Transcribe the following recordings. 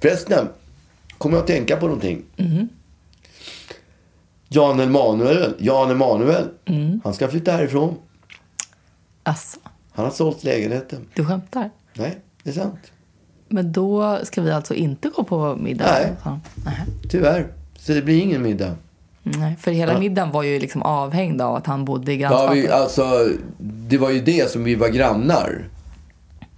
Förresten, kommer jag att tänka på någonting. Mhm. Jan Emanuel, Jan Emanuel Mm. han ska flytta härifrån. Alltså, Han har sålt lägenheten. du skämtar? Nej, det är sant. Men då ska vi alltså inte gå på middag? Nej. Ja. Nej. Tyvärr. Så det blir ingen middag. Nej, för hela middagen var ju liksom avhängd av att han bodde i Ja, grannskapet. vi, alltså, det var ju det som vi var grannar.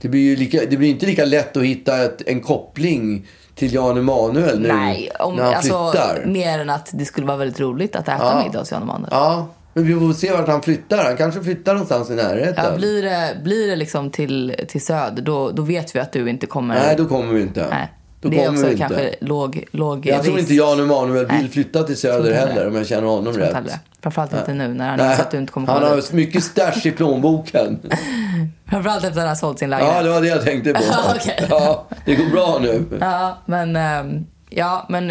Det blir ju lika, det blir inte lika lätt att hitta ett, en koppling till Jan Emanuel nu Nej, om, när han alltså, flyttar. mer än att det skulle vara väldigt roligt att äta Ja. middag hos Jan Emanuel. Ja, men vi får se vart han flyttar. Han kanske flyttar någonstans i närheten. Ja, blir, det, blir det liksom till, till söder, då, då vet vi att du inte kommer... Nej, då kommer vi inte. Nej. Då det är också kanske låg, låg Jag tror inte Jan Emanuel vill flytta till söder heller om jag känner honom inte rätt. det. Framförallt inte nu när han Nej, att du inte kommer han har dit. mycket stash i plånboken. Framförallt efter att han har sålt sin lägenhet. Ja, det var det jag tänkte på. Okej. ja, det går bra nu. Ja, men, ehm, ja, men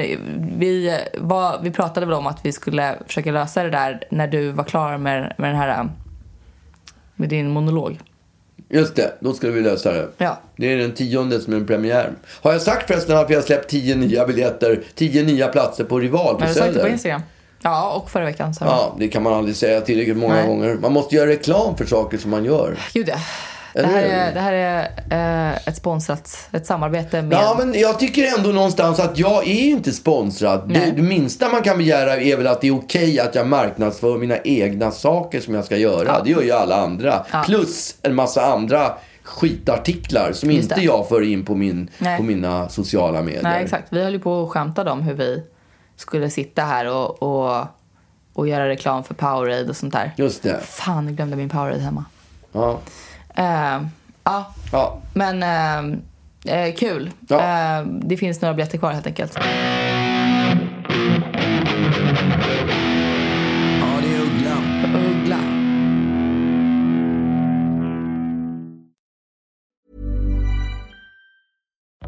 vi, var, vi pratade väl om att vi skulle försöka lösa det där när du var klar med, med den här med din monolog. Just det, då skulle vi lösa det. Ja. Det är den tionde som är en premiär. Har jag sagt förresten att vi har släppt tio nya biljetter, tio nya platser på Rival på Har du sagt det på Söder? Instagram? Ja, och förra veckan. Så. Ja, det kan man aldrig säga tillräckligt många Nej. gånger. Man måste göra reklam för saker som man gör. Gud ja. Det här är, det här är eh, ett sponsrat, ett samarbete med... Ja, men jag tycker ändå någonstans att jag är ju inte sponsrad. Det, det minsta man kan begära är väl att det är okej att jag marknadsför mina egna saker som jag ska göra. Ja. Det gör ju alla andra. Ja. Plus en massa andra skitartiklar som Just inte det. jag för in på, min, Nej. på mina sociala medier. Nej, exakt. Vi höll ju på att skämta om hur vi skulle sitta här och, och, och göra reklam för Powerade och sånt där. Just det. Fan, jag glömde min Powerade hemma. Ja. Eh, ja, Ja. men eh, eh, kul. Ja. Eh, det finns några biljetter kvar helt enkelt.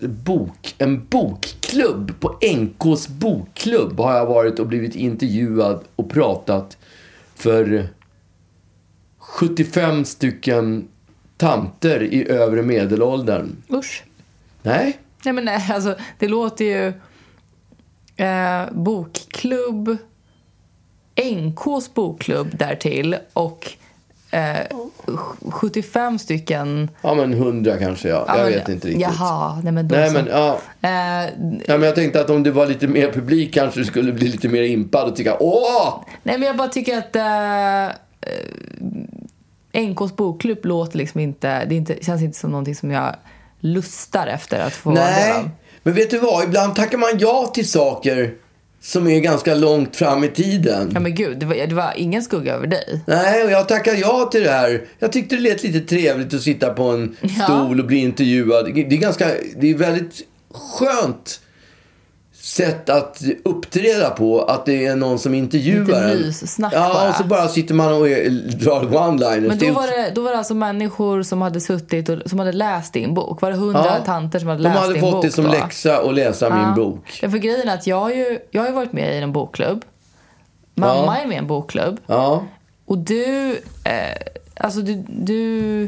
bok, en bokklubb. På NKs bokklubb har jag varit och blivit intervjuad och pratat för 75 stycken tanter i övre medelåldern. Usch. Nej, Nej, men nej, alltså, det låter ju... Eh, bokklubb, NKs bokklubb därtill och eh, 75 stycken... ja men 100 kanske ja. Jag Ja, men- vet inte riktigt. Jaha, nej men då Nej så. men ja. Eh, ja, men jag tänkte att om det var lite mer publik kanske du skulle bli lite mer impad och tycka åh! nej men jag bara tycker att eh, NKs bokklubb låter liksom inte... Det inte, känns inte som någonting som jag lustar efter att få Nej, men vet du vad? Ibland tackar man ja till saker som är ganska långt fram i tiden. Ja men gud, det var, det var ingen skugga över dig. Nej, och jag tackar ja till det här. Jag tyckte det lät lite trevligt att sitta på en Ja. stol och bli intervjuad. Det är ganska, det är väldigt skönt sätt att uppträda på. Att det är någon som intervjuar en. Lite Ja, bara. och så bara sitter man och drar one-liners. Men då var, det, då var det alltså människor som hade suttit och som hade läst din bok. Var det hundra Ja. tanter som hade De läst hade din fått bok det som då? läxa att läsa min bok. Ja, för grejen är att jag har ju, jag har varit med i en bokklubb. Mamma Ja. är med i en bokklubb. Ja. Och du, eh, alltså du, du,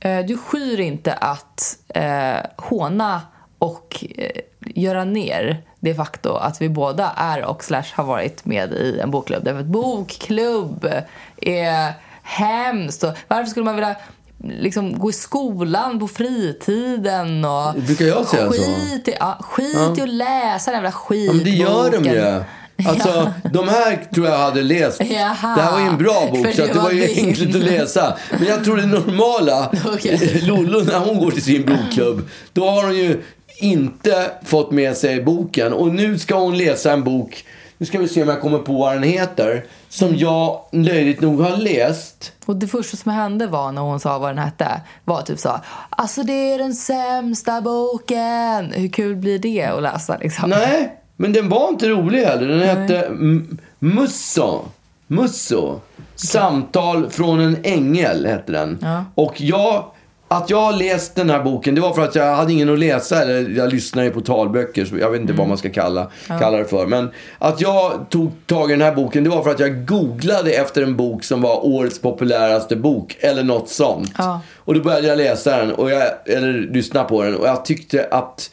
eh, du skyr inte att eh, håna och eh, göra ner det faktum att vi båda är och slash har varit med i en bokklubb. Därför att bokklubb är hemskt. Och varför skulle man vilja liksom gå i skolan på fritiden och Brukar jag säga så? skit i, ja, skit i att läsa den jävla skitboken. Ja, men det gör de ju. Alltså, de här tror jag hade läst. Jaha. Det här var ju en bra bok, så det det var ju din. enkelt att läsa. Men jag tror det normala, Okej. Lollo, när hon går till sin bokklubb, då har hon ju inte fått med sig boken. Och nu ska hon läsa en bok, nu ska vi se om jag kommer på vad den heter, som jag löjligt nog har läst. Och det första som hände var när hon sa vad den hette var typ så Alltså det är den sämsta boken! Hur kul blir det att läsa liksom? Nej, men den var inte rolig heller. Den hette M- Musso. Musso. Samtal från en ängel hette den. Ja. Och jag, att jag har läst den här boken, det var för att jag hade ingen att läsa. Eller jag lyssnar ju på talböcker, så jag vet inte vad man ska kalla, kalla det för. Men att jag tog tag i den här boken, det var för att jag googlade efter en bok som var årets populäraste bok. Eller något sånt. Ja. Och då började jag läsa den, och jag, eller lyssna på den. Och jag tyckte att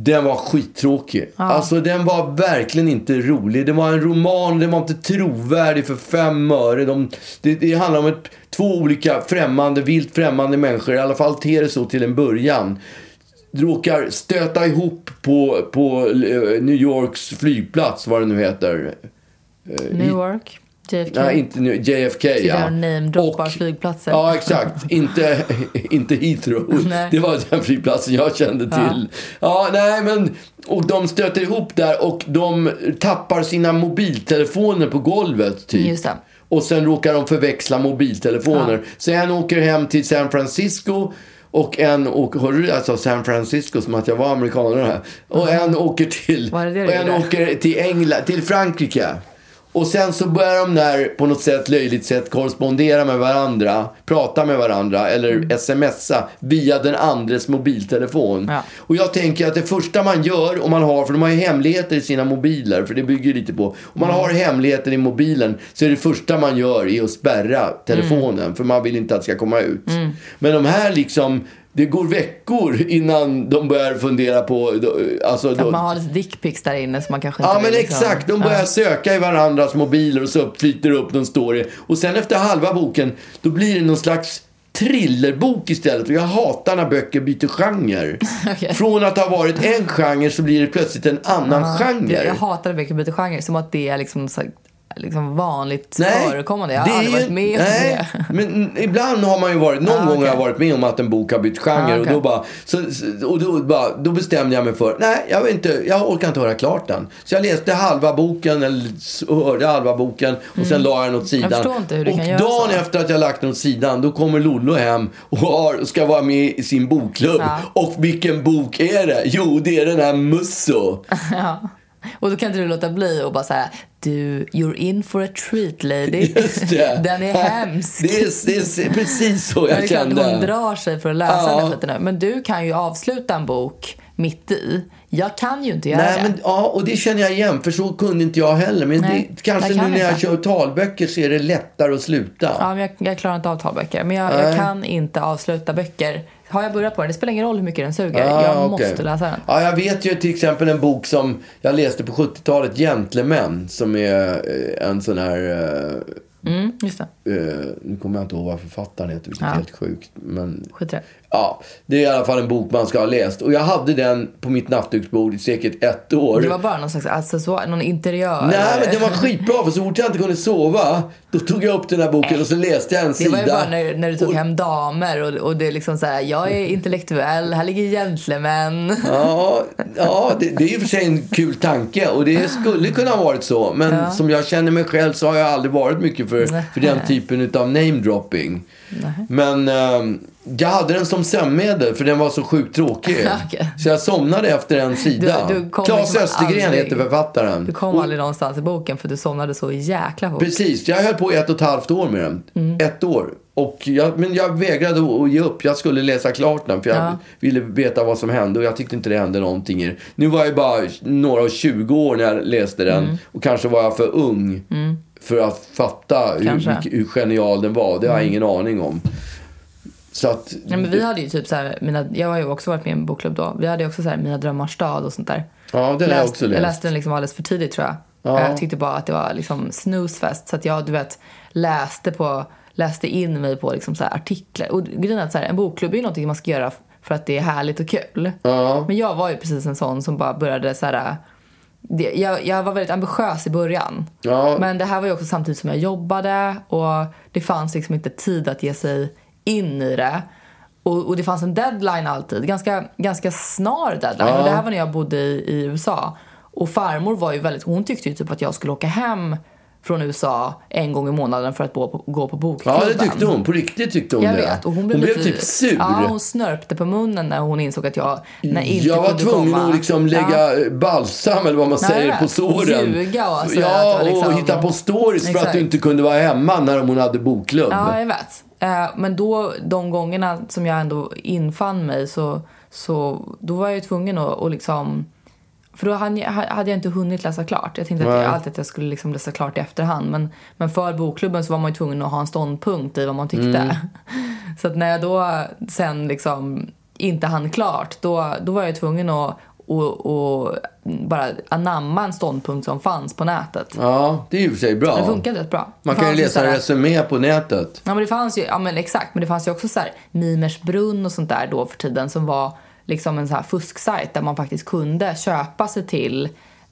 den var skittråkig. Alltså den var verkligen inte rolig. Det var en roman, den var inte trovärdig för fem öre. De, det, det handlar om ett, två olika främmande, vilt främmande människor. I alla fall ter det så till en början. Råkar stöta ihop på, på eh, New Yorks flygplats, vad det nu heter. Newark, JFK. Nej, inte nu, JFK ja. namedroppar flygplatser. Ja, exakt. inte, inte Heathrow. Nej. Det var den flygplatsen jag kände till. Ja. nej men. Och de stöter ihop där och de tappar sina mobiltelefoner på golvet typ. Just det. Och sen råkar de förväxla mobiltelefoner. Så en åker hem till San Francisco och en åker, hörde du alltså San Francisco som att jag var amerikanare här. Och en åker till, och en åker till England, till Frankrike. Och sen så börjar de där på något sätt, löjligt sätt korrespondera med varandra, prata med varandra eller smsa via den andres mobiltelefon. Ja. Och jag tänker att det första man gör om man har, för de har ju hemligheter i sina mobiler, för det bygger lite på. Om man har hemligheter i mobilen så är det första man gör är att spärra telefonen, för man vill inte att det ska komma ut. Men de här liksom, det går veckor innan de börjar fundera på, alltså, Att då, man har lite dickpics där inne som man kanske inte Ja men liksom. exakt, de börjar Ja. söka i varandras mobiler och så upp- flyter upp någon story. Och sen efter halva boken, då blir det någon slags thrillerbok istället. Och jag hatar när böcker byter genre. Okej. Från att ha varit en genre så blir det plötsligt en annan Jag, genre. jag hatar böcker byter genre, som att det är liksom, liksom vanligt Nej, förekommande. Jag har aldrig varit med om nej, det. Men ibland har man ju varit, någon Ah, gång har jag varit med om att en bok har bytt genre. Ah, Och, okej. då, bara, så, och då, bara, då bestämde jag mig för, nej jag, vet inte, jag orkar inte höra klart den. Så jag läste halva boken, eller hörde halva boken och sen la jag den åt sidan. Mm. förstår inte hur du och kan göra dagen så. efter att jag lagt den åt sidan, då kommer Lollo hem och har, ska vara med i sin bokklubb. Ja. Och vilken bok är det? Jo, det är den här Musso. Ja. Och då kan inte du låta bli och bara säga du, you're in for a treat lady. Just det. Den är hemsk. Det är, det är precis så Ja, jag det kände. hon drar sig för att läsa Ja. den skiten nu. Men du kan ju avsluta en bok mitt i. Jag kan ju inte göra Nej, det. men, ja, och det känner jag igen, för så kunde inte jag heller. Men Nej, det, kanske jag nu kan när jag inte. kör talböcker så är det lättare att sluta. Ja, men jag, jag klarar inte av talböcker. Men jag, jag kan inte avsluta böcker. Har jag börjat på den, det spelar ingen roll hur mycket den suger. Ah, jag okej. måste läsa den. Ja, jag vet ju till exempel en bok som jag läste på 70-talet, Gentlemen, som är eh, en sån här... Mm, just det. eh, nu kommer jag inte ihåg vad författaren heter, vilket är Ja. helt sjukt. Men Skit i det. ja, det är i alla fall en bok man ska ha läst. Och jag hade den på mitt nattduksbord i säkert ett år. Det var bara någon slags accessoar, någon interiör. Nej, men det var skitbra för så fort jag inte kunde sova, då tog jag upp den här boken och så läste jag en Det sida. var ju bara när, när du tog Och- hem damer och, och det är liksom så här, jag är intellektuell, här ligger gentlemän. Ja, ja det, det är ju för sig en kul tanke och det skulle kunna ha varit så. Men som jag känner mig själv så har jag aldrig varit mycket för, för den typen av namedropping. Men ehm, jag hade den som sömnmedel för den var så sjukt tråkig. Okej. Så jag somnade efter en sida. Du- du Claes liksom Östergren aldrig- heter författaren. Du kom Och- aldrig någonstans i boken för du somnade så jäkla fort. Precis, jag höll på i ett och ett halvt år med den. Mm. Ett år. Och jag, men jag vägrade att- ge upp. Jag skulle läsa klart den för jag Ja. ville veta vad som hände och jag tyckte inte det hände någonting. i det. Nu var jag bara några och 20 år när jag läste den Mm. och kanske var jag för ung för att fatta hur, hur genial den var. Det har jag ingen aning om. Så att... Nej, men vi hade ju typ så här, mina, jag har ju också varit med i en bokklubb då. Vi hade ju också så här, Mina drömmars stad och sånt där. Ja, den har jag också Jag läst. läste den liksom alldeles för tidigt tror jag. Ja. Jag tyckte bara att det var liksom snoozefest. Så att jag, du vet, läste, på, läste in mig på liksom så här artiklar. Och grejen är att så här, en bokklubb är ju någonting man ska göra för att det är härligt och kul. Ja. Men jag var ju precis en sån som bara började så här det, jag, jag var väldigt ambitiös i början. Ja. Men det här var ju också samtidigt som jag jobbade och det fanns liksom inte tid att ge sig in i det. Och, och det fanns en deadline alltid, ganska, ganska snar deadline. Ja. Och det här var när jag bodde i, i USA. Och farmor var ju väldigt, hon tyckte ju typ att jag skulle åka hem från USA en gång i månaden för att gå på, gå på Ja, bokklubben. det tyckte hon. På riktigt tyckte hon Jag det. vet. Och hon blev, lite, typ sur. Ja, hon snörpte på munnen när hon insåg att jag när inte jag var tvungen komma. att liksom lägga balsam eller vad man Nej, säger på såren. Ljuga och säga ja, liksom- och hitta på stories för att Exakt. du inte kunde vara hemma när hon hade bokklubb. Ja, jag vet. Eh, Men då, de gångerna som jag ändå infann mig så, så då var jag ju tvungen att, att liksom... För då hade jag, inte hunnit läsa klart. Jag tänkte att jag, alltid att jag skulle liksom läsa klart i efterhand. Men, men för bokklubben så var man ju tvungen att ha en ståndpunkt i vad man tyckte. Mm. Så att när jag då sen liksom inte hann klart, då, då var jag tvungen att och, och bara anamma en ståndpunkt som fanns på nätet. Ja, det är ju för sig bra. Det funkade rätt bra. Man kan ju läsa här- resumé på nätet. Ja men det fanns ju, ja men exakt, men det fanns ju också så här Mimers brunn och sånt där då för tiden som var liksom en så här fusksajt där man faktiskt kunde köpa sig till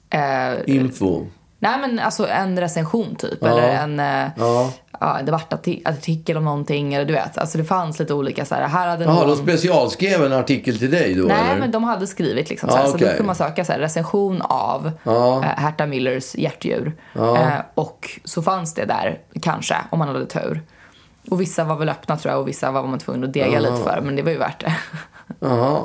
eh, Info. Nej men alltså en recension typ eller en, eh, Ja. ja, debattartikel om någonting eller du vet. Alltså det fanns lite olika så här, här hade Jaha, någon... de specialskrev en artikel till dig då Nej, eller? men de hade skrivit liksom. Så, Ja, här, så då kunde man söka så här, recension av Ja. eh, Herta Millers hjärtdjur. Eh, och så fanns det där, kanske, om man hade tur. Och vissa var väl öppna tror jag och vissa var man tvungen att dega lite för. Men det var ju värt det. Jaha.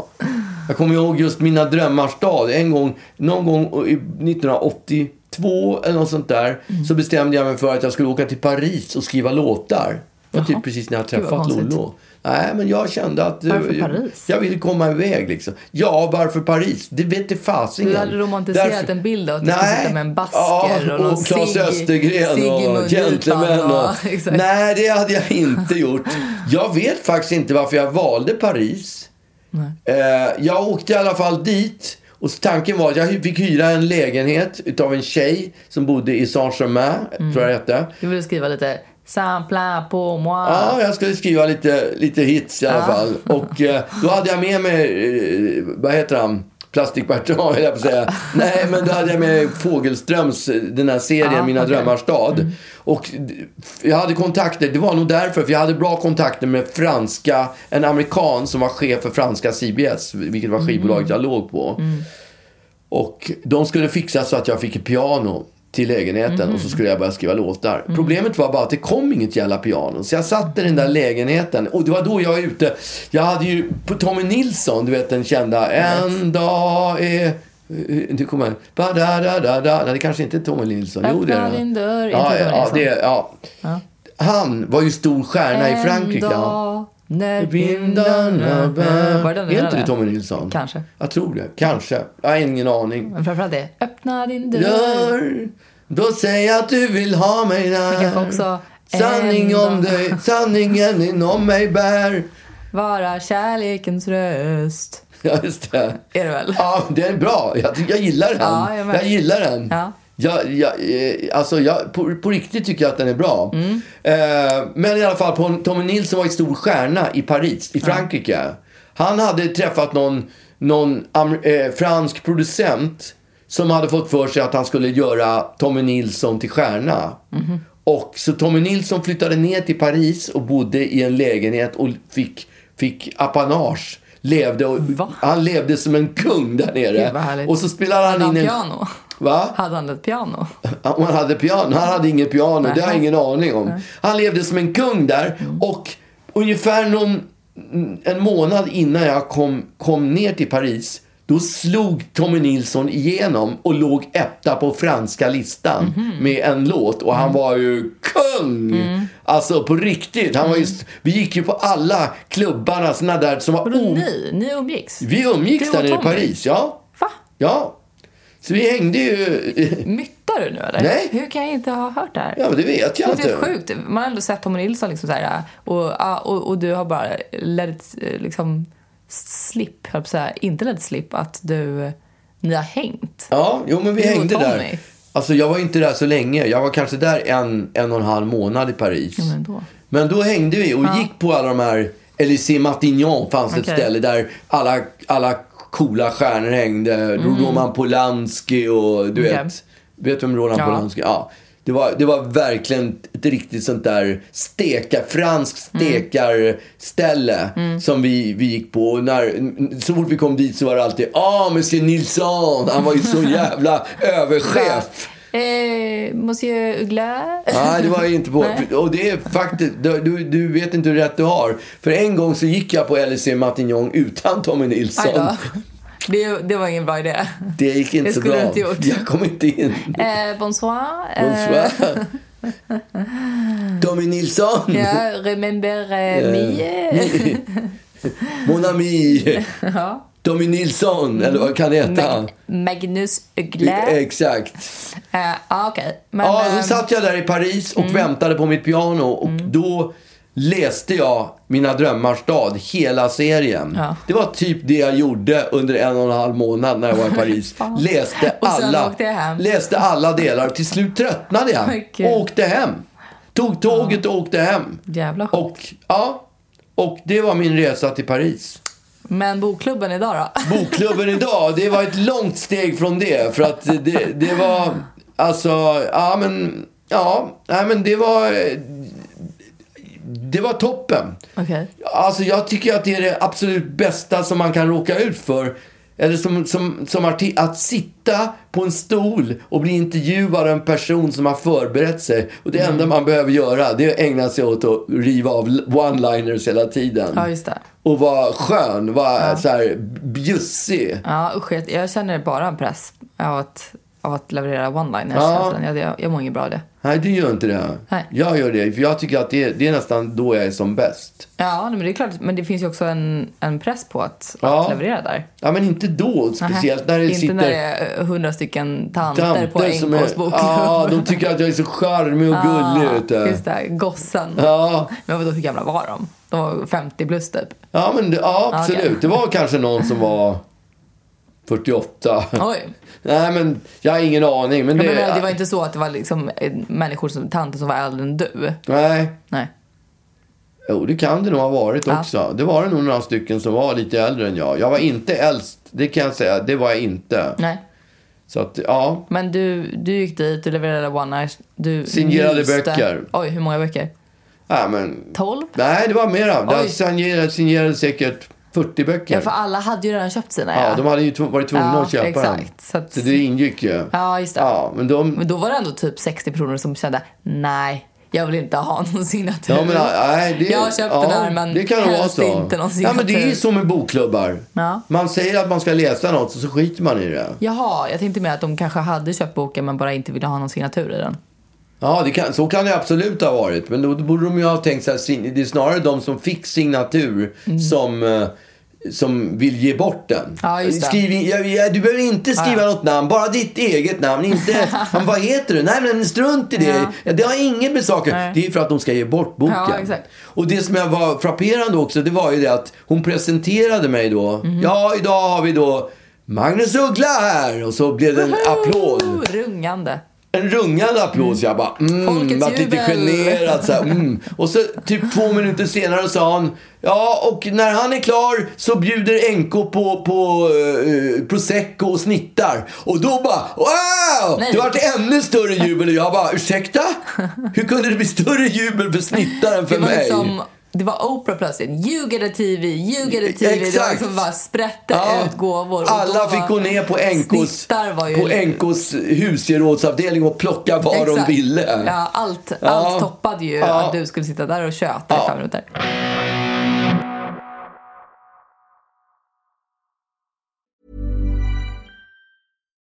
Jag kommer ihåg just Mina drömmars stad. En gång, någon gång i 1982 eller något sånt där Mm. så bestämde jag mig för att jag skulle åka till Paris och skriva låtar. Det var typ precis när jag träffat. Lollo. Nej, men jag kände att... eh, Varför Paris? Jag ville komma iväg liksom. Ja, varför Paris? Det vet det fasingen. Du hade romantiserat Därför- en bild av att du skulle sitta med en basker ja, och någon och Claes Östergren och Gentlemen. Och, och- nej, det hade jag inte gjort. Jag vet faktiskt inte varför jag valde Paris. Eh, jag åkte i alla fall dit. Och tanken var att jag fick hyra en lägenhet utav en tjej som bodde i Saint-Germain, Mm. tror jag det hette. Du ville skriva lite Sampla på moi. Ja, jag skulle skriva lite, lite hits i alla Ja. fall. Och eh, då hade jag med mig, eh, vad heter han? Plastic Bertrand, höll jag på att säga. Nej, men då hade jag med Fågelströms, den här serien Ja, Mina okej. drömmars stad. Och d- jag hade kontakter, det var nog därför, för jag hade bra kontakter med franska, en amerikan som var chef för franska CBS, vilket var skivbolaget jag låg på. Och de skulle fixa så att jag fick ett piano till lägenheten och så skulle jag börja skriva låtar. Problemet var bara att det kom inget jävla piano. Så jag satt i den där lägenheten och det var då jag var ute. Jag hade ju på Tommy Nilsson, du vet den kända En dag är... Nu kommer jag... ba da da da da Nej, det kanske inte är Tommy Nilsson. Jo, det är din dörr. Ja, ja, det, ja. Han var ju stor stjärna i Frankrike. En dag när Vindarna bär... Var det den Är inte det Tommy Nilsson? Kanske. Jag tror det. Kanske. Jag har ingen aning. Men framförallt det. Öppna din dörr. Då säg att du vill ha mig där. också Sanning om dig, sanningen inom mig bär. Vara kärlekens röst. Ja, just det. Är det väl? Ja, det är bra. Jag, jag gillar den. Ja, jag jag gillar den. Ja. Jag, jag, eh, alltså jag, på, på riktigt tycker jag att den är bra. Mm. Eh, men i alla fall, på- Tommy Nilsson var ju stor stjärna i Paris, i Frankrike. Han hade träffat någon, någon eh, fransk producent som hade fått för sig att han skulle göra Tommy Nilsson till stjärna. Mhm. Och så Tommy Nilsson flyttade ner till Paris och bodde i en lägenhet och fick, fick apanage. Levde och, Va? han levde som en kung där nere. Och så spelade han in en... piano? Va? Hade han ett piano? Om han hade piano. Han hade inget piano. Det har jag ingen aning om. Han levde som en kung där. Och ungefär någon, en månad innan jag kom, kom ner till Paris. Då slog Tommy Nilsson igenom och låg etta på franska listan med en låt. Och han var ju kung! Alltså på riktigt. Han var just, vi gick ju på alla klubbarna såna där som var... Vadå ni? Ni umgicks? Vi umgicks Du där nere i? Paris. Ja. Va? Ja. Så vi hängde ju... Myttar du nu eller? Nej. Hur kan jag inte ha hört det här? Ja, det vet jag Det inte. är sjukt. Man har ändå sett Tommy Nilsson liksom så här, och, ja, och, och du har bara let eh, liksom slip, höll säga. Inte let slip, att du, ni har hängt. Ja, jo men vi Du hängde där. Alltså jag var inte där så länge. Jag var kanske där en, en och en halv månad i Paris. Ja, men då. Men då hängde vi och gick på alla de här... Elysée Matignon fanns ett Okej. ställe där alla, alla coola stjärnor hängde. Roman Polanski och du Okej. vet. Vet du vem Roman Ja. Polanski Ja. Det var, det var verkligen ett riktigt sånt där steka, franskt stekarställe som vi, vi gick på. Och när, så fort vi kom dit så var det alltid ah, Monsieur Nilsson. Han var ju så jävla överchef. Eh, Monsieur Ugla? Nej, det var jag inte på. Nej. Och det är faktiskt, du, du- vet inte hur rätt du har. För en gång så gick jag på LC Matignon utan Tommy Nilsson. Det, det var ingen bra idé. Det gick inte Det så bra. inte gjort. Jag kom inte in. Eh, bonsoir. Eh, Bonsoir. Tommy Nilsson. ja, remember eh, me? Mon ami. ja. Tommy Nilsson. Eller vad kan det heta? Mag- Magnus Uggla. Exakt. Eh, Ja, okej. Men, Ja, ehm, så satt jag där i Paris och väntade på mitt piano. Och då läste jag Mina drömmars stad, hela serien. Ja. Det var typ det jag gjorde under en och en halv månad när jag var i Paris. Läste alla, läste alla delar. Till slut tröttnade jag och åkte hem. Tog tåget och åkte hem. Jävla sjukt. Och, ja, och det var min resa till Paris. Men bokklubben idag då? Bokklubben idag, det var ett långt steg från det. För att det, det var, alltså, ja men, ja, nej men det var, det var toppen. Okej. Alltså jag tycker att det är det absolut bästa som man kan råka ut för. Eller som, som, som arti- att sitta på en stol och bli intervjuad av en person som har förberett sig. Och det Mm. enda man behöver göra det är att ägna sig åt att riva av one-liners hela tiden. Ja, just det. Och vara skön, vara så här bjussig. Ja, usch, jag, jag känner bara en press av att, av att leverera one-liners. Ja. Ja. Jag, jag, jag mår inget bra av det. Nej, du gör inte det. Nej. Jag gör det, för jag tycker att det, det är nästan då jag är som bäst. Ja, men det är klart. Men det finns ju också en, en press på att, Ja. att leverera där. Ja, men inte då. Speciellt när det Inte sitter... när det är hundra stycken tanter, på tanter är, NKs bokklubb. Ja, de tycker att jag är så charmig och gullig. vet du. Just det, gossen. Ja, Men vadå, hur gamla var de? De var 50 plus typ. ja, men ja, absolut. Okej. Det var kanske någon som var 48. Oj. Nej, men jag har ingen aning. Men det, men, det var inte så att det var liksom eh, människor som tanter som var äldre än du? Nej, Nej. jo, det kan det nog ha varit Ja. också. Det var det nog några stycken som var lite äldre än jag. Jag var inte äldst, det kan jag säga. Det var jag inte. Nej. Så att, ja. Men du, du gick dit, du levererade one night. Du Signerade myste. böcker. Oj, hur många böcker? ja men, 12? nej, det var mera. Jag signerade, signerade säkert 40 böcker. Ja, för alla hade ju redan köpt sina. Ja, de hade ju varit tvungna Ja, att köpa exakt. dem. Så att- Så det ingick ju. Ja, just det. Ja, men de... Men då var det ändå typ 60 personer som kände nej, jag vill inte ha någon signatur. Ja, men, nej, det, Jag har köpt ja, den här, men det kan nog vara helst så. inte någon ja, men Det är ju signatur. så med bokklubbar. Ja. Man säger att man ska läsa något och så skiter man i det. Jaha, jag tänkte mer att de kanske hade köpt boken men bara inte ville ha någon signatur i den. Ja, kan, så kan det absolut ha varit. Men då, borde de ju ha tänkt så här, det är snarare de som fick signatur Mm. som, eh, som vill ge bort den. Ja. Skriv in, ja, ja, du behöver inte skriva Ja, något namn, bara ditt eget namn. Inte, men vad heter du? Nej, men strunt i det. Ja. Det har inget med saken. Det är för att de ska ge bort boken. Ja. Och det som jag var frapperande också, det var ju det att hon presenterade mig då. Mhm. Ja, idag har vi då Magnus Uggla här. Och så blev det en applåd. Rungande. En rungande applåd. Så jag bara, mm, Folkets vart lite jubel. generad. Så här, mm. Och så typ två minuter senare sa han, ja och när han är klar så bjuder NK på, på uh, prosecco och snittar. Och då bara, wow! Nej. Det vart ännu större jubel. Och jag bara, ursäkta? Hur kunde det bli större jubel för snittar än för mig? liksom, det var Oprah plötsligt. You get a TV, you get a TV. Det var Exakt. liksom bara sprätte Ja. ut gåvor. Alla fick gå ner på NKs, på NKs husgerådsavdelning och plocka vad Exakt. de ville. Ja, allt, Ja. allt toppade ju Ja. att du skulle sitta där och köta i fem minuter.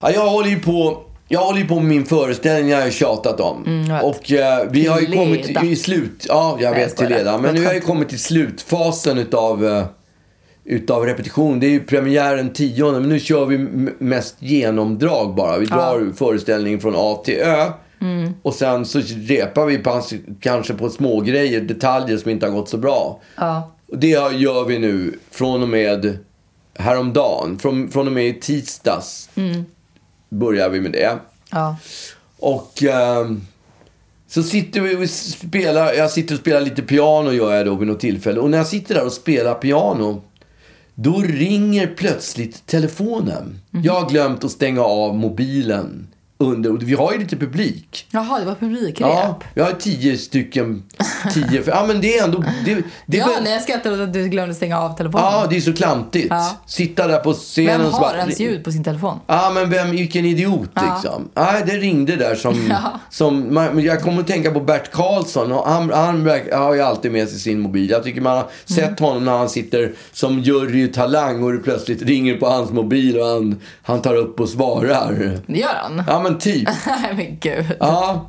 Ja, jag håller ju på... Jag håller ju på med min föreställning jag har tjatat om. vet. och eh, vi har ju Till kommit leda. i slut... Ja, jag Nej, vet till leda. Men nu har ju kommit till slutfasen utav, eh, utav repetition. Det är ju premiären 10 men nu kör vi mest genomdrag bara. Vi drar föreställningen från A till Ö. Mm. Och sen så repar vi på, kanske på små grejer, detaljer som inte har gått så bra. Ja. Det gör vi nu från och med häromdagen. Från, från och med i tisdags börjar vi med det. Ja. Och ehm, så sitter vi och spelar, jag sitter och spelar lite piano gör jag då vid något tillfälle. Och när jag sitter där och spelar piano, då ringer plötsligt telefonen. Jag har glömt att stänga av mobilen. Under, och vi har ju lite publik. Jaha, det var publikrep. Ja, vi har tio stycken. Tio, för, ja men det är ändå... Det, det, Ja, nej, jag skrattar åt att du glömde stänga av telefonen. Ja, det är så klantigt. Ja. Sitta där på scenen Vem har bara- ens ljud på sin telefon? Ja, men vem, vilken idiot liksom. Nej, det ringde där som... Ja. som man, men jag kommer att tänka på Bert Karlsson. Och han, han verk- har ju alltid med sig sin mobil. Jag tycker man har sett honom när han sitter som jury i Talang och det plötsligt ringer på hans mobil och han, han tar upp och svarar. Det gör han? Ja, men typ. Nej men gud. Ja,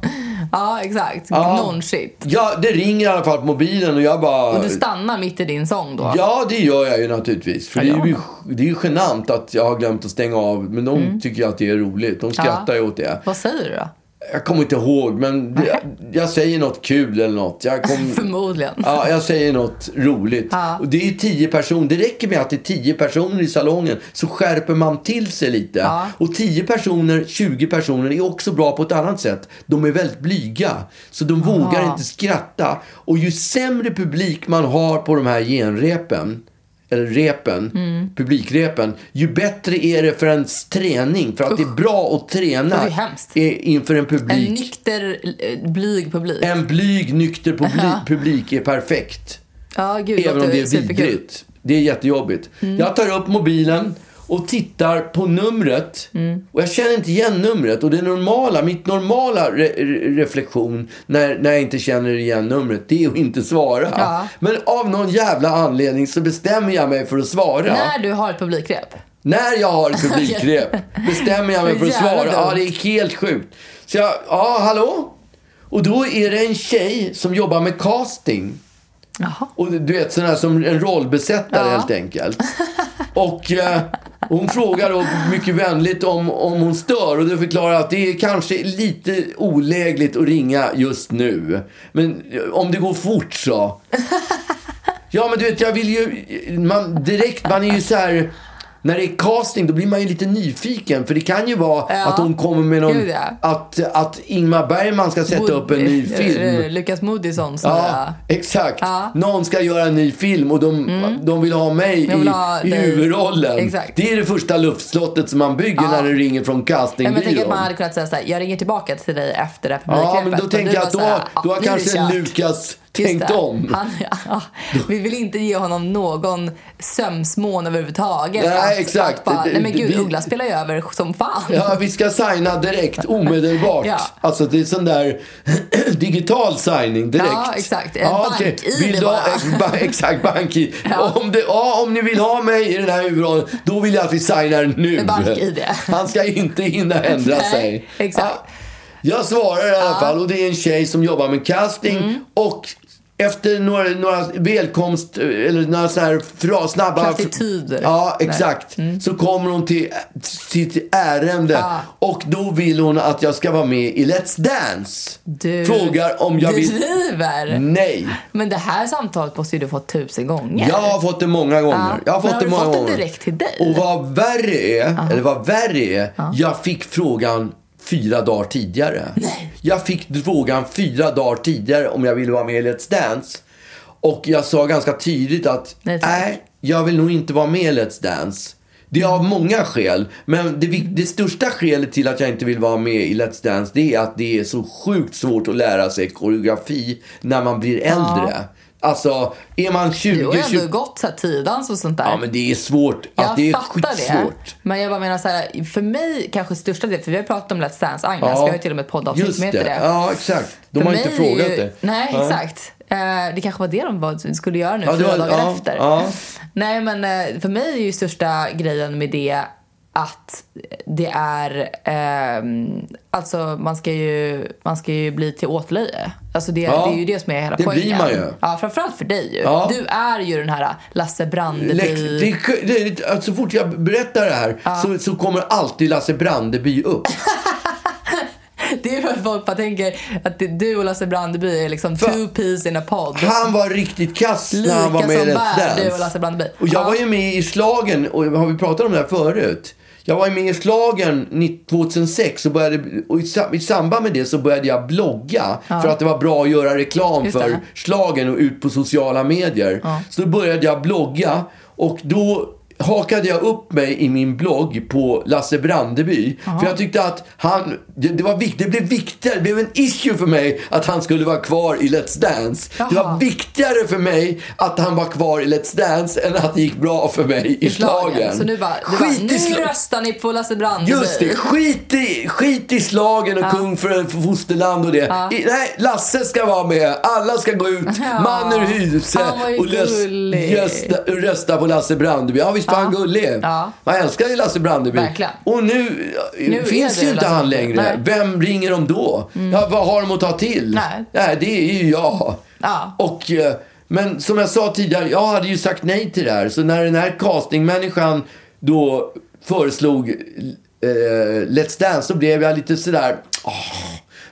Ja, exakt. Ja. Non-shit. ja, det ringer i alla fall på mobilen och jag bara... Och du stannar mitt i din sång då? Ja, det gör jag ju naturligtvis. För Ja, det är ju, ja. det är ju genant att jag har glömt att stänga av. Men de Mm. tycker att det är roligt. De skrattar ju åt det. Vad säger du då? Jag kommer inte ihåg, men det, jag säger något kul eller något. Jag kom, Förmodligen. ja, jag säger något roligt. Ja. Och det är tio personer. Det räcker med att det är tio personer i salongen så skärper man till sig lite. Ja. Och 10 personer, 20 personer är också bra på ett annat sätt. De är väldigt blyga. Så de vågar inte skratta. Och ju sämre publik man har på de här genrepen eller repen, Mm. publikrepen, ju bättre är det för ens träning. För att det är bra att träna i- inför en publik. En nykter, eh, blyg publik. En blyg, nykter publik, Ja. publik är perfekt. Ja, gud. Även om det är superkul. Mm. vidrigt. Det är jättejobbigt. Jag tar upp mobilen och tittar på numret. Mm. Och jag känner inte igen numret. Och det normala, mitt normala re re- reflektion när, när jag inte känner igen numret, det är att inte svara. Ja. Men av någon jävla anledning så bestämmer jag mig för att svara. När du har ett publikrep. När jag har ett publikrep bestämmer jag mig för att svara. Ja, det är helt sjukt. Så jag, ja, hallå? Och då är det en tjej som jobbar med casting. Jaha. Och du vet, sån här som en rollbesättare Ja. helt enkelt. Och eh, hon frågar då mycket vänligt om, om hon stör. Och då förklarar att det är kanske lite olägligt att ringa just nu. Men eh, om det går fort så. Ja, men du vet, jag vill ju... Man, direkt, man är ju så här... När det är casting då blir man ju lite nyfiken. För det kan ju vara Ja. att hon kommer med någon... Gud, ja. att, att Ingmar Bergman ska sätta upp en ny film. eh, Lukas Moodysson Ja, exakt. Ja. Mm. Någon ska göra en ny film och de, de vill ha mig vill i, ha i huvudrollen. Exakt. Det är det första luftslottet som man bygger när det ringer från men jag tänker att man castingbyrån. hade kunnat säga såhär, jag ringer tillbaka till dig efter det här Ja, men då tänker jag att då, då har "Ja, nu är det kanske kört." Lukas tänkt om. Han, ja, vi vill inte ge honom någon sömsmån överhuvudtaget. Nej, att, exakt. Att bara, nej men gud, vi- Uggla spelar ju över som fan. Ja, vi ska signa direkt, omedelbart. Ja. Alltså det är sån där digital signing direkt. Ja, exakt. En okej. bank-id bara. ba- Exakt, bank-id. Ja. Om, det, ja, om ni vill ha mig i den här huvudrollen, då vill jag att vi signar nu. Bank-id. Han ska inte hinna ändra Nej, sig. exakt. Ja, jag svarar i alla fall och det är en tjej som jobbar med casting. Mm. Och efter några, några välkomst, eller några så här fra, snabba... Plattityder. Ja, exakt. Så kommer hon till sitt ärende Ja. och då vill hon att jag ska vara med i Let's Dance. Du Frågar om jag vill... driver. Nej. Men det här samtalet måste ju du fått tusen gånger. Jag har fått det många gånger. Ja. Jag har Men fått har det du många fått den gånger. direkt till dig? Och vad värre är, eller vad värre är, jag fick frågan fyra dagar tidigare. Jag fick frågan fyra dagar tidigare om jag ville vara med i Let's Dance. Och jag sa ganska tydligt att Nej, nej, jag vill nog inte vara med i Let's Dance. Det är av många skäl. Men det, det största skälet till att jag inte vill vara med i Let's Dance det är att det är så sjukt svårt att lära sig koreografi när man blir äldre. Alltså, är man 20, Du har ju 20 ändå gått så här tiodans och sånt där. Ja, men det är svårt. Jag Att det är fattar det. skitsvårt. Men jag bara menar så här, för mig kanske största del, för vi har pratat om Let's Dance Agnes, Ja, vi har ju till och med ett poddavsnitt som heter det. Ja, exakt. De För har inte frågat ju, det. Nej, Ja. exakt. Eh, det kanske var det de var, skulle göra nu, Ja, det fyra dagar ja, efter. Nej, men eh, för mig är ju största grejen med det att det är... ehm, alltså, man ska, ju, man ska ju bli till åtlöje. Alltså det, Ja, det är ju det som är hela det poängen. blir man ju. Ja, framförallt för dig ju. Ja. Du är ju den här Lasse Brandeby... Läck- det, det, alltså, så fort jag berättar det här så, så kommer alltid Lasse Brandeby upp. Det är att folk bara tänker att det, du och Lasse Brandeby är liksom För- two peas in a pod. Han var riktigt kass när han var med i Let's bär, du och Dance. Lasse Brandeby. Och jag Ja. var ju med i slagen och har vi pratat om det här förut? Jag var med i slagen 2006 och, började, och i, sa- i samband med det så började jag blogga för att det var bra att göra reklam för slagen och ut på sociala medier. Så då började jag blogga och då hakade jag upp mig i min blogg på Lasse Brandeby. För jag tyckte att han, det, det, var vikt, det blev viktigare, det blev en issue för mig att han skulle vara kvar i Let's Dance. Det var viktigare för mig att han var kvar i Let's Dance än att det gick bra för mig i, slagen. Så nu bara, Skit bara nu röstar ni på Lasse Brandeby. Just det, skit i, skit i slagen och kung för, för fosterland och det. I, nej, Lasse ska vara med. Alla ska gå ut, Ja. man ur huset och rösta, rösta på Lasse Brandeby. Ja, visst han gullig. Ja. Man älskar ju Lasse Brandeby. Verkligen. Och nu, Nu är finns ju inte Lasse han längre. Nej. Mm. Vem ringer de då? Ja, vad har de att ta till? Nej. Nej, det är ju jag. Ja. Och, eh, men som jag sa tidigare, jag hade ju sagt nej till det här. Så när den här castingmänniskan då föreslog eh, Let's Dance så blev jag lite sådär... åh,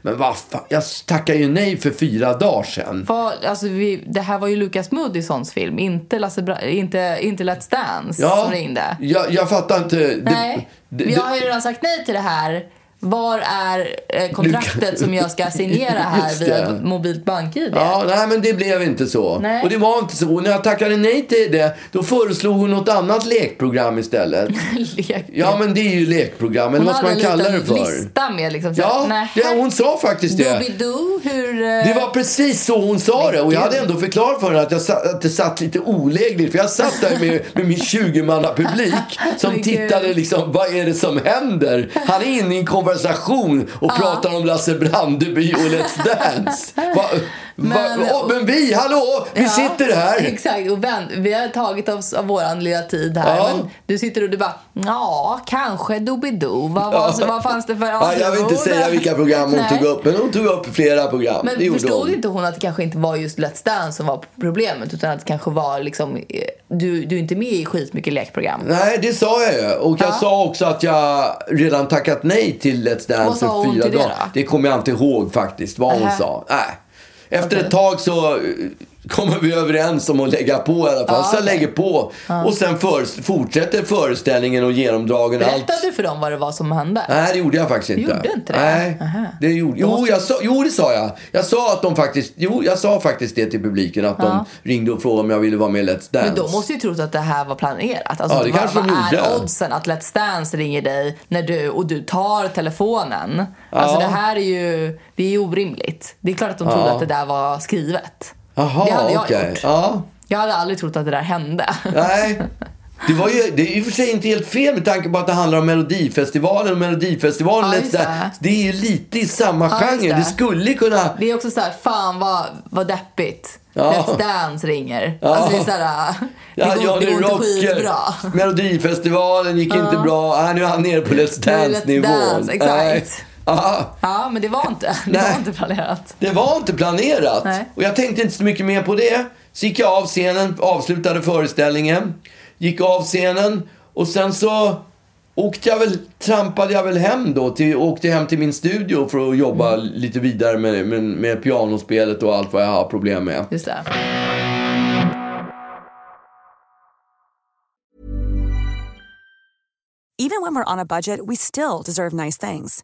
men vad fan, jag tackade ju nej för fyra dagar sedan. Vad- alltså vi, det här var ju Lukas Moodyssons film, inte, Lasse Bra, inte, inte Let's Dance som ringde. Jag, jag fattar inte. Det- Nej, det- jag har ju redan sagt nej till det här. Var är eh, kontraktet som jag ska signera här via mobilt bank-id? Ja, nej men det blev inte så. Nej. Och det var inte så. Och när jag tackade nej till det, då föreslog hon något annat lekprogram istället. Lek. Ja, men det är ju lekprogram, eller Hon vad ska man kalla det för? lista med liksom så Ja, det, hon sa faktiskt det. Doobidoo, hur... eh, Det var precis så hon sa det. Och jag hade ändå förklarat för henne att, jag satt, att det satt lite olägligt. För jag satt där med, med min 20-manna publik som tittade liksom, vad är det som händer? Han är inne i en konversation och pratar om Lasse Brandeby och Let's Dance. Va, Men- va, oh, men vi, hallå, vi Ja, sitter här. Exakt, och vän, vi har tagit oss av våran lilla tid här. Ja. Men du sitter och du bara, ja, kanske Doobidoo. Vad, vad, vad fanns det för... Ja, jag vill inte säga det- vilka program hon Nej. tog upp, men hon tog upp flera program. det Men gjorde förstod hon. inte hon att det kanske inte var just Let's Dance som var problemet utan att det kanske var liksom, eh, du, du är inte med i skitmycket lekprogram. Nej, det sa jag ju. Och jag Ja. sa också att jag redan tackat nej till Let's Dance för fyra till det dagar. då? Det kommer jag inte ihåg faktiskt, vad hon Nähä. sa. Nej. Efter ett tag så kommer vi överens om att lägga på i alla fall. Ja, så jag lägger på. Och sen för, fortsätter föreställningen och genomdragen. Allt. Berättade du för dem vad det var som hände? Nej, det gjorde jag faktiskt inte. Gjorde inte det? Nej, Aha. det gjorde, jo, jag sa, jo, det sa jag. Jag sa att de faktiskt, jo, jag sa faktiskt det till publiken. Att de ringde och frågade om jag ville vara med i Let's Dance. Men de måste ju trott att det här var planerat. Alltså, Ja, det vad, kanske de vad är gjorde. oddsen att Let's Dance ringer dig när du, och du tar telefonen? Alltså det här är ju, det är ju orimligt. Det är klart att de trodde att det där var skrivet. Jaha, det hade jag gjort. Ja. Jag hade aldrig trott att det där hände. Nej. Det, var ju, det är i och för sig inte helt fel med tanke på att det handlar om Melodifestivalen. Och Melodifestivalen, Ja, det. det är ju lite i samma Ja, genre. det. Det skulle kunna... Det är också så här, fan vad, vad deppigt. Ja. Let's Dance ringer. Ja. Alltså det är så här, det, Ja, går, Johnny det går inte skitbra. Melodifestivalen gick inte bra. Ah, nu är han nere på Let's det Let's Dance-nivån. Dance, exakt. Nej. Ja, Ja, men det var inte, det Nej. var inte planerat. det var inte planerat. Nej. Och jag tänkte inte så mycket mer på det. Så gick jag av scenen, avslutade föreställningen. Gick av scenen och sen så åkte jag väl, trampade jag väl hem då. Till, åkte hem till min studio för att jobba Mm. lite vidare med, med, med pianospelet och allt vad jag har problem med. Just det. Even when we're on a budget, we still deserve nice things.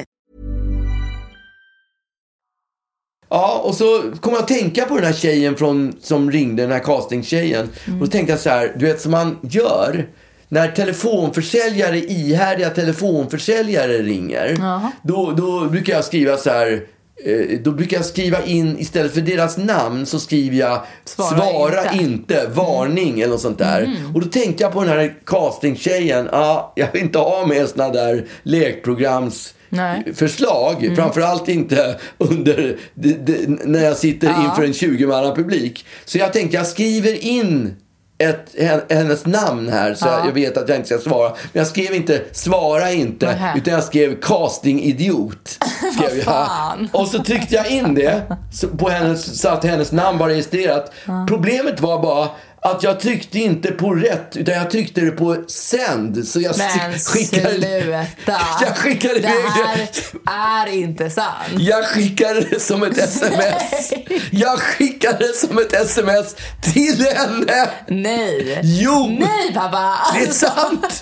Ja, och så kom jag att tänka på den här tjejen från, som ringde, den här castingtjejen. Och då tänkte jag så här, du vet som man gör när telefonförsäljare, ihärdiga telefonförsäljare ringer. Då, då brukar jag skriva så här, eh, då brukar jag skriva in, istället för deras namn så skriver jag Svara svara, inte." inte. varning eller något sånt där. Och då tänkte jag på den här castingtjejen, ja, jag vill inte ha med såna där lekprograms Nej. förslag. Framförallt inte under, d- d- när jag sitter inför en 20 publik. Så jag tänkte jag skriver in ett, hen- hennes namn här så jag vet att jag inte ska svara. Men jag skrev inte svara inte Nähä. utan jag skrev casting-idiot. Skrev jag. Och så tryckte jag in det på hennes, så att hennes namn var registrerat. Problemet var bara att jag tryckte inte på rätt utan jag tryckte det på sänd. Så jag Men skickade, sluta! jag skickade det här är inte sant. jag skickade det som ett sms. Jag skickade det som ett sms till henne. Nej! Jo! Nej pappa! Det är sant.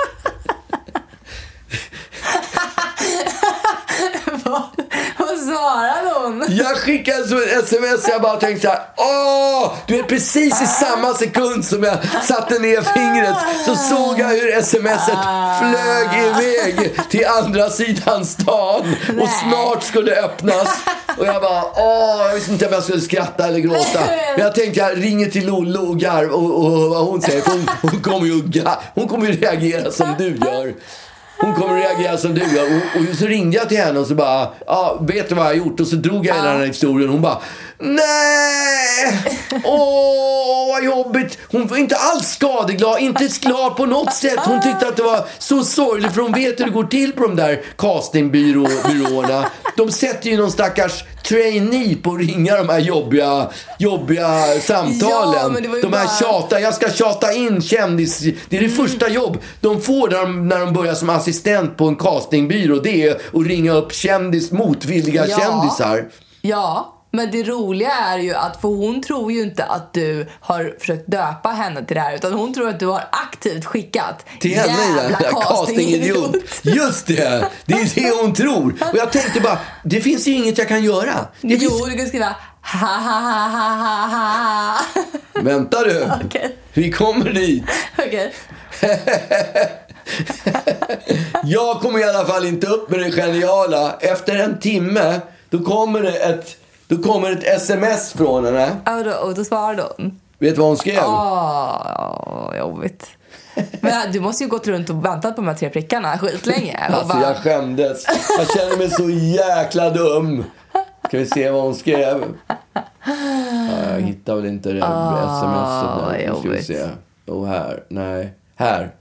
Vad, vad svarade hon? Jag skickade som ett sms och jag bara tänkte så här. Åh! Du vet precis i samma sekund som jag satte ner fingret så såg jag hur smset flög iväg till andra sidan stan och snart skulle öppnas. Och jag bara, åh, jag visste inte om jag skulle skratta eller gråta. Men jag tänkte jag ringer till Lollo och garv och, och vad hon säger. Hon, hon kommer ju hon kommer ju reagera som du gör. Hon kommer att reagera som du gör. Och, och så ringde jag till henne och så bara, ja, vet du vad jag har gjort? Och så drog jag hela den här historien. Hon bara, nej! Åh, vad jobbigt. Hon var inte alls skadeglad, inte glad på något sätt. Hon tyckte att det var så sorgligt för hon vet hur det går till på de där castingbyråerna. De sätter ju någon stackars trainee på att ringa de här jobbiga, jobbiga samtalen. Ja, de här bara- tjata, jag ska tjata in kändis... Det är det första jobb de får när de, när de börjar som assistent på en castingbyrå. Det är att ringa upp kändis, motvilliga Ja. kändisar. Ja, men det roliga är ju att för hon tror ju inte att du har försökt döpa henne till det här utan hon tror att du har aktivt skickat Till henne, jävla. Castingidiot. Just det! Det är det hon tror. Och jag tänkte bara, det finns ju inget jag kan göra. Det Jo, finns... du kan skriva ha ha ha ha ha ha. Vänta du. Okej. Vi kommer dit. Okej. Jag kommer i alla fall inte upp med det geniala. Efter en timme, då kommer det ett, då kommer ett sms från henne. Och då, och då svarade hon. Vet du vad hon skrev? Åh, jobbigt. Men du måste ju gått runt och väntat på de här tre prickarna skitlänge. Och Alltså bara, jag skämdes. Jag känner mig så jäkla dum. Ska vi se vad hon skrev? Ja, jag hittar väl inte det Ah, smset. Nu ska vi se. Jo, här. Nej. Här.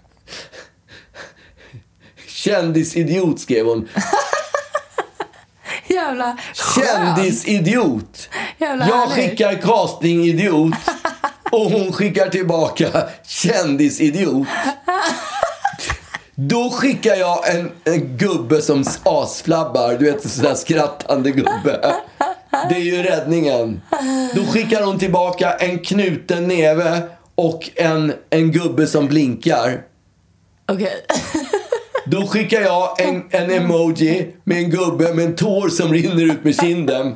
Kändisidiot skrev hon. Jävla. Kändisidiot. Jävla Jag härligt. skickar castingidiot. Och hon skickar tillbaka kändisidiot. Då skickar jag en, en gubbe som asflabbar. Du vet, en sån där skrattande gubbe. Det är ju räddningen. Då skickar hon tillbaka en knuten neve och en, en gubbe som blinkar. Okej. Då skickar jag en, en emoji med en gubbe med en tår som rinner ut med kinden.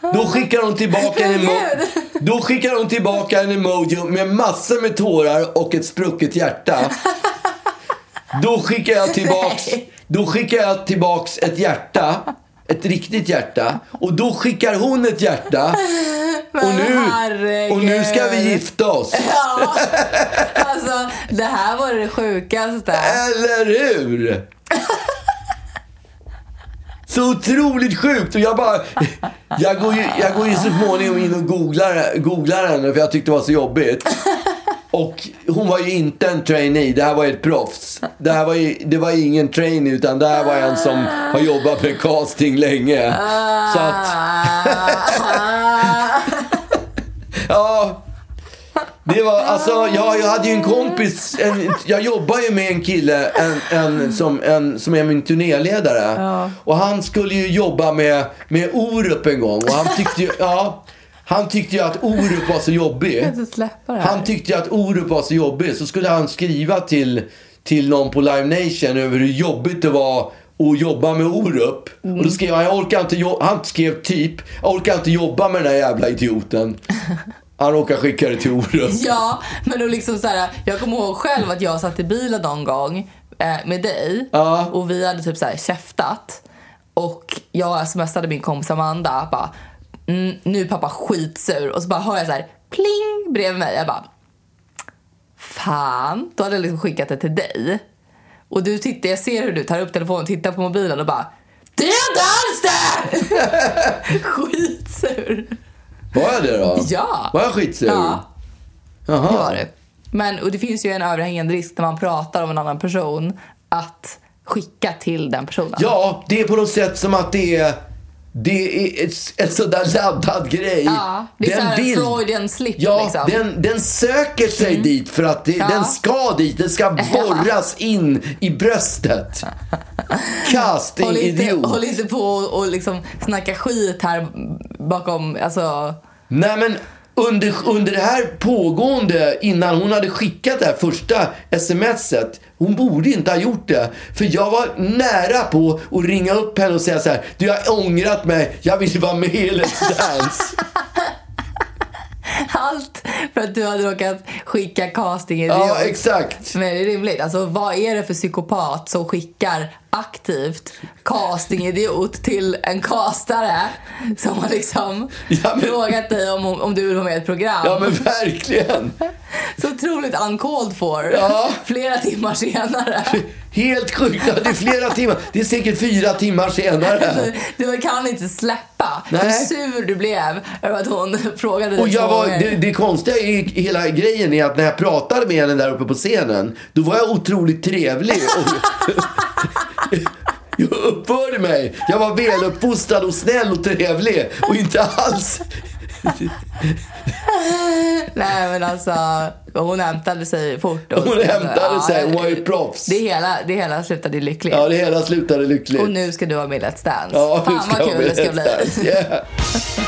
Då skickar hon tillbaka en, emo- då skickar hon tillbaka en emoji med massor med tårar och ett sprucket hjärta. Då skickar jag tillbaks, då skickar jag tillbaks ett hjärta. Ett riktigt hjärta. Och då skickar hon ett hjärta. Och nu, och nu ska vi gifta oss. Ja, alltså det här var det sjukaste. Eller hur? Så otroligt sjukt! Och jag bara... Jag går ju, jag går ju så småningom in och googlar, googlar henne för jag tyckte det var så jobbigt. Och hon var ju inte en trainee, det här var ett proffs. Det här var ju, det var ingen trainee utan det här var en som har jobbat med casting länge. Så att... ja. Det var, alltså, ja, jag hade ju en kompis, en, jag jobbar ju med en kille en, en, som, en, som är min turnéledare. Och han skulle ju jobba med, med Orup en gång. Och han tyckte ju, ja, han tyckte ju att Orup var så jobbig. Här. Han tyckte ju att Orup var så jobbig. Så skulle han skriva till, till någon på Live Nation över hur jobbigt det var att jobba med Orup. Och då skrev han, jag orkar inte jo-" han skrev typ, jag orkar inte jobba med den där jävla idioten. Han råkar skicka det till Orup. Ja, men då liksom så här, jag kommer ihåg själv att jag satt i bilen någon gång eh, med dig Ja. och vi hade typ så här käftat. Och jag smsade min kompis Amanda bara, mm, nu är pappa skitsur. Och så bara hör jag så här, pling bredvid mig. Jag bara, fan. Då hade jag liksom skickat det till dig. Och du tittar, jag ser hur du tar upp telefonen tittar på mobilen och bara, det är inte alls det! Skitsur. Var jag det då? Ja. Var jag skitsur? Ja. Jaha. Det var det. Men, och det finns ju en överhängande risk när man pratar om en annan person att skicka till den personen. Ja, det är på något sätt som att det är, det är ett, ett sådär laddad grej. Ja, det är så här en Freudian slip, Ja, liksom. Mm. den, den söker sig dit för att det, Ja. den ska dit. Den ska borras in i bröstet. Casting Håll håll inte på och, och liksom snacka skit här bakom, alltså. Nej men under, under det här pågående, innan hon hade skickat det här första smset. Hon borde inte ha gjort det. För jag var nära på att ringa upp henne och säga så här. Du jag har ångrat mig, jag vill vara med i Let's Dance. Allt för att du hade råkat skicka casting ja, exakt. Men det är rimligt. Alltså, vad är det för psykopat som skickar aktivt castingidiot till en castare som har liksom Ja, men- frågat dig om, om du vill vara med i ett program? Ja men verkligen. Så otroligt uncalled for. Ja. Flera timmar senare. Helt sjukt. Det är flera timmar. Det är säkert fyra timmar senare. Du kan inte släppa Nej. hur sur du blev över att hon frågade dig Och jag var, det, det konstiga i hela grejen är att när jag pratade med henne där uppe på scenen, då var jag otroligt trevlig. Och jag uppförde mig. Jag var väluppfostrad och snäll och trevlig. Och inte alls... Nej men alltså, hon hämtade sig fort. och- Hon hämtade sig, hon var ju proffs. Det hela, det hela slutade lyckligt. Ja, det hela slutade lyckligt. Och nu ska du vara med i Let's Dance. Ja, Fan vad kul det ska bli.